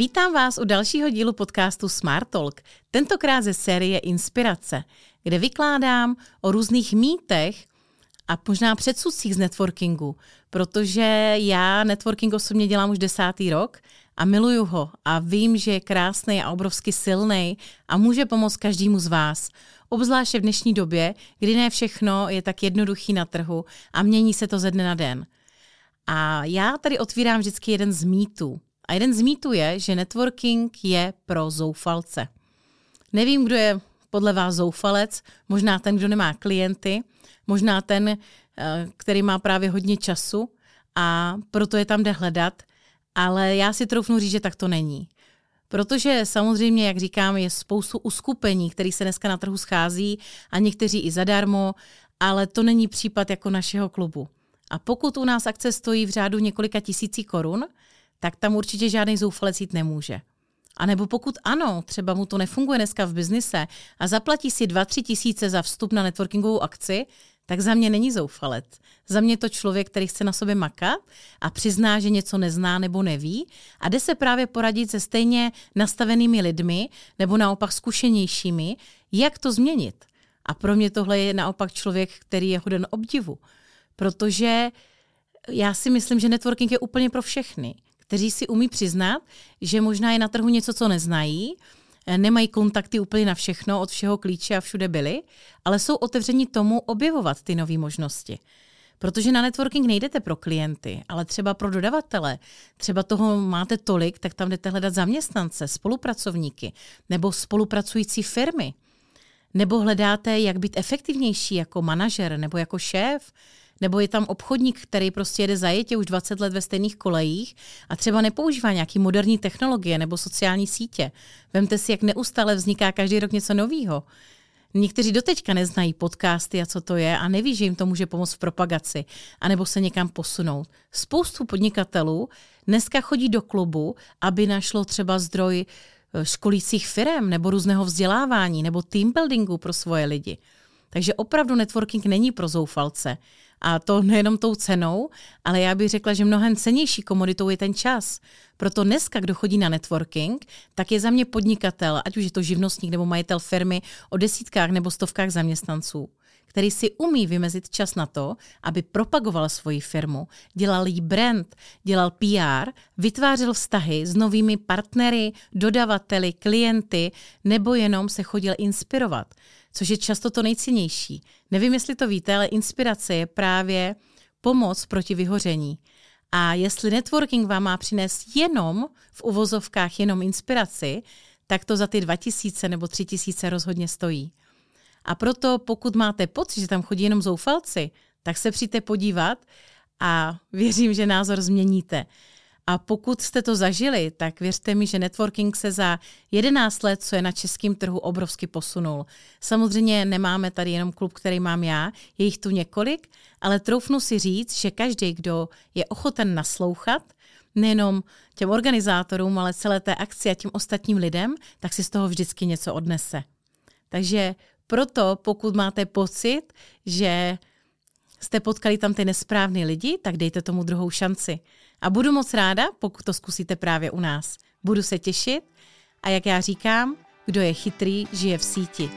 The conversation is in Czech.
Vítám vás u dalšího dílu podcastu Smart Talk, tentokrát ze série Inspirace, kde vykládám o různých mýtech a možná předsudcích z networkingu, protože já networking osobně dělám už desátý rok a miluju ho a vím, že je krásný a obrovsky silný a může pomoct každému z vás. Obzvláště v dnešní době, kdy ne všechno je tak jednoduchý na trhu a mění se to ze dne na den. A já tady otvírám vždycky jeden z mýtů. A jeden z mýtů je, že networking je pro zoufalce. Nevím, kdo je podle vás zoufalec, možná ten, kdo nemá klienty, možná ten, eh, který má právě hodně času a proto je tam jde hledat, ale já si troufnu říct, že tak to není. Protože samozřejmě, jak říkám, je spoustu uskupení, které se dneska na trhu schází a někteří i zadarmo, ale to není případ jako našeho klubu. A pokud u nás akce stojí v řádu několika tisící korun, tak tam určitě žádný zoufalec jít nemůže. A nebo pokud ano, třeba mu to nefunguje dneska v biznise a zaplatí si 2-3 tisíce za vstup na networkingovou akci, tak za mě není zoufalec. Za mě je to člověk, který chce na sobě makat a přizná, že něco nezná nebo neví a jde se právě poradit se stejně nastavenými lidmi nebo naopak zkušenějšími, jak to změnit. A pro mě tohle je naopak člověk, který je hoden obdivu. Protože já si myslím, že networking je úplně pro všechny kteří si umí přiznat, že možná je na trhu něco, co neznají, eh, nemají kontakty úplně na všechno, od všeho klíče a všude byli, ale jsou otevření tomu objevovat ty nové možnosti. Protože na networking nejdete pro klienty, ale třeba pro dodavatele. Třeba toho máte tolik, tak tam jdete hledat zaměstnance, spolupracovníky nebo spolupracující firmy. Nebo hledáte, jak být efektivnější jako manažer nebo jako šéf, nebo je tam obchodník, který prostě jede zajetě už 20 let ve stejných kolejích a třeba nepoužívá nějaký moderní technologie nebo sociální sítě. Vemte si, jak neustále vzniká každý rok něco nového. Někteří doteďka neznají podcasty a co to je a neví, že jim to může pomoct v propagaci, anebo se někam posunout. Spoustu podnikatelů dneska chodí do klubu, aby našlo třeba zdroj eh, školících firm nebo různého vzdělávání nebo team buildingu pro svoje lidi. Takže opravdu networking není pro zoufalce. A to nejenom tou cenou, ale já bych řekla, že mnohem cenější komoditou je ten čas. Proto dneska, kdo chodí na networking, tak je za mě podnikatel, ať už je to živnostník nebo majitel firmy o desítkách nebo stovkách zaměstnanců který si umí vymezit čas na to, aby propagoval svoji firmu, dělal jí brand, dělal PR, vytvářel vztahy s novými partnery, dodavateli, klienty, nebo jenom se chodil inspirovat což je často to nejcennější. Nevím, jestli to víte, ale inspirace je právě pomoc proti vyhoření. A jestli networking vám má přinést jenom v uvozovkách jenom inspiraci, tak to za ty 2000 nebo 3000 rozhodně stojí. A proto pokud máte pocit, že tam chodí jenom zoufalci, tak se přijďte podívat a věřím, že názor změníte. A pokud jste to zažili, tak věřte mi, že networking se za 11 let, co je na českém trhu, obrovsky posunul. Samozřejmě nemáme tady jenom klub, který mám já, je jich tu několik, ale troufnu si říct, že každý, kdo je ochoten naslouchat, nejenom těm organizátorům, ale celé té akci a těm ostatním lidem, tak si z toho vždycky něco odnese. Takže proto, pokud máte pocit, že jste potkali tam ty nesprávné lidi, tak dejte tomu druhou šanci. A budu moc ráda, pokud to zkusíte právě u nás. Budu se těšit a jak já říkám, kdo je chytrý, žije v síti.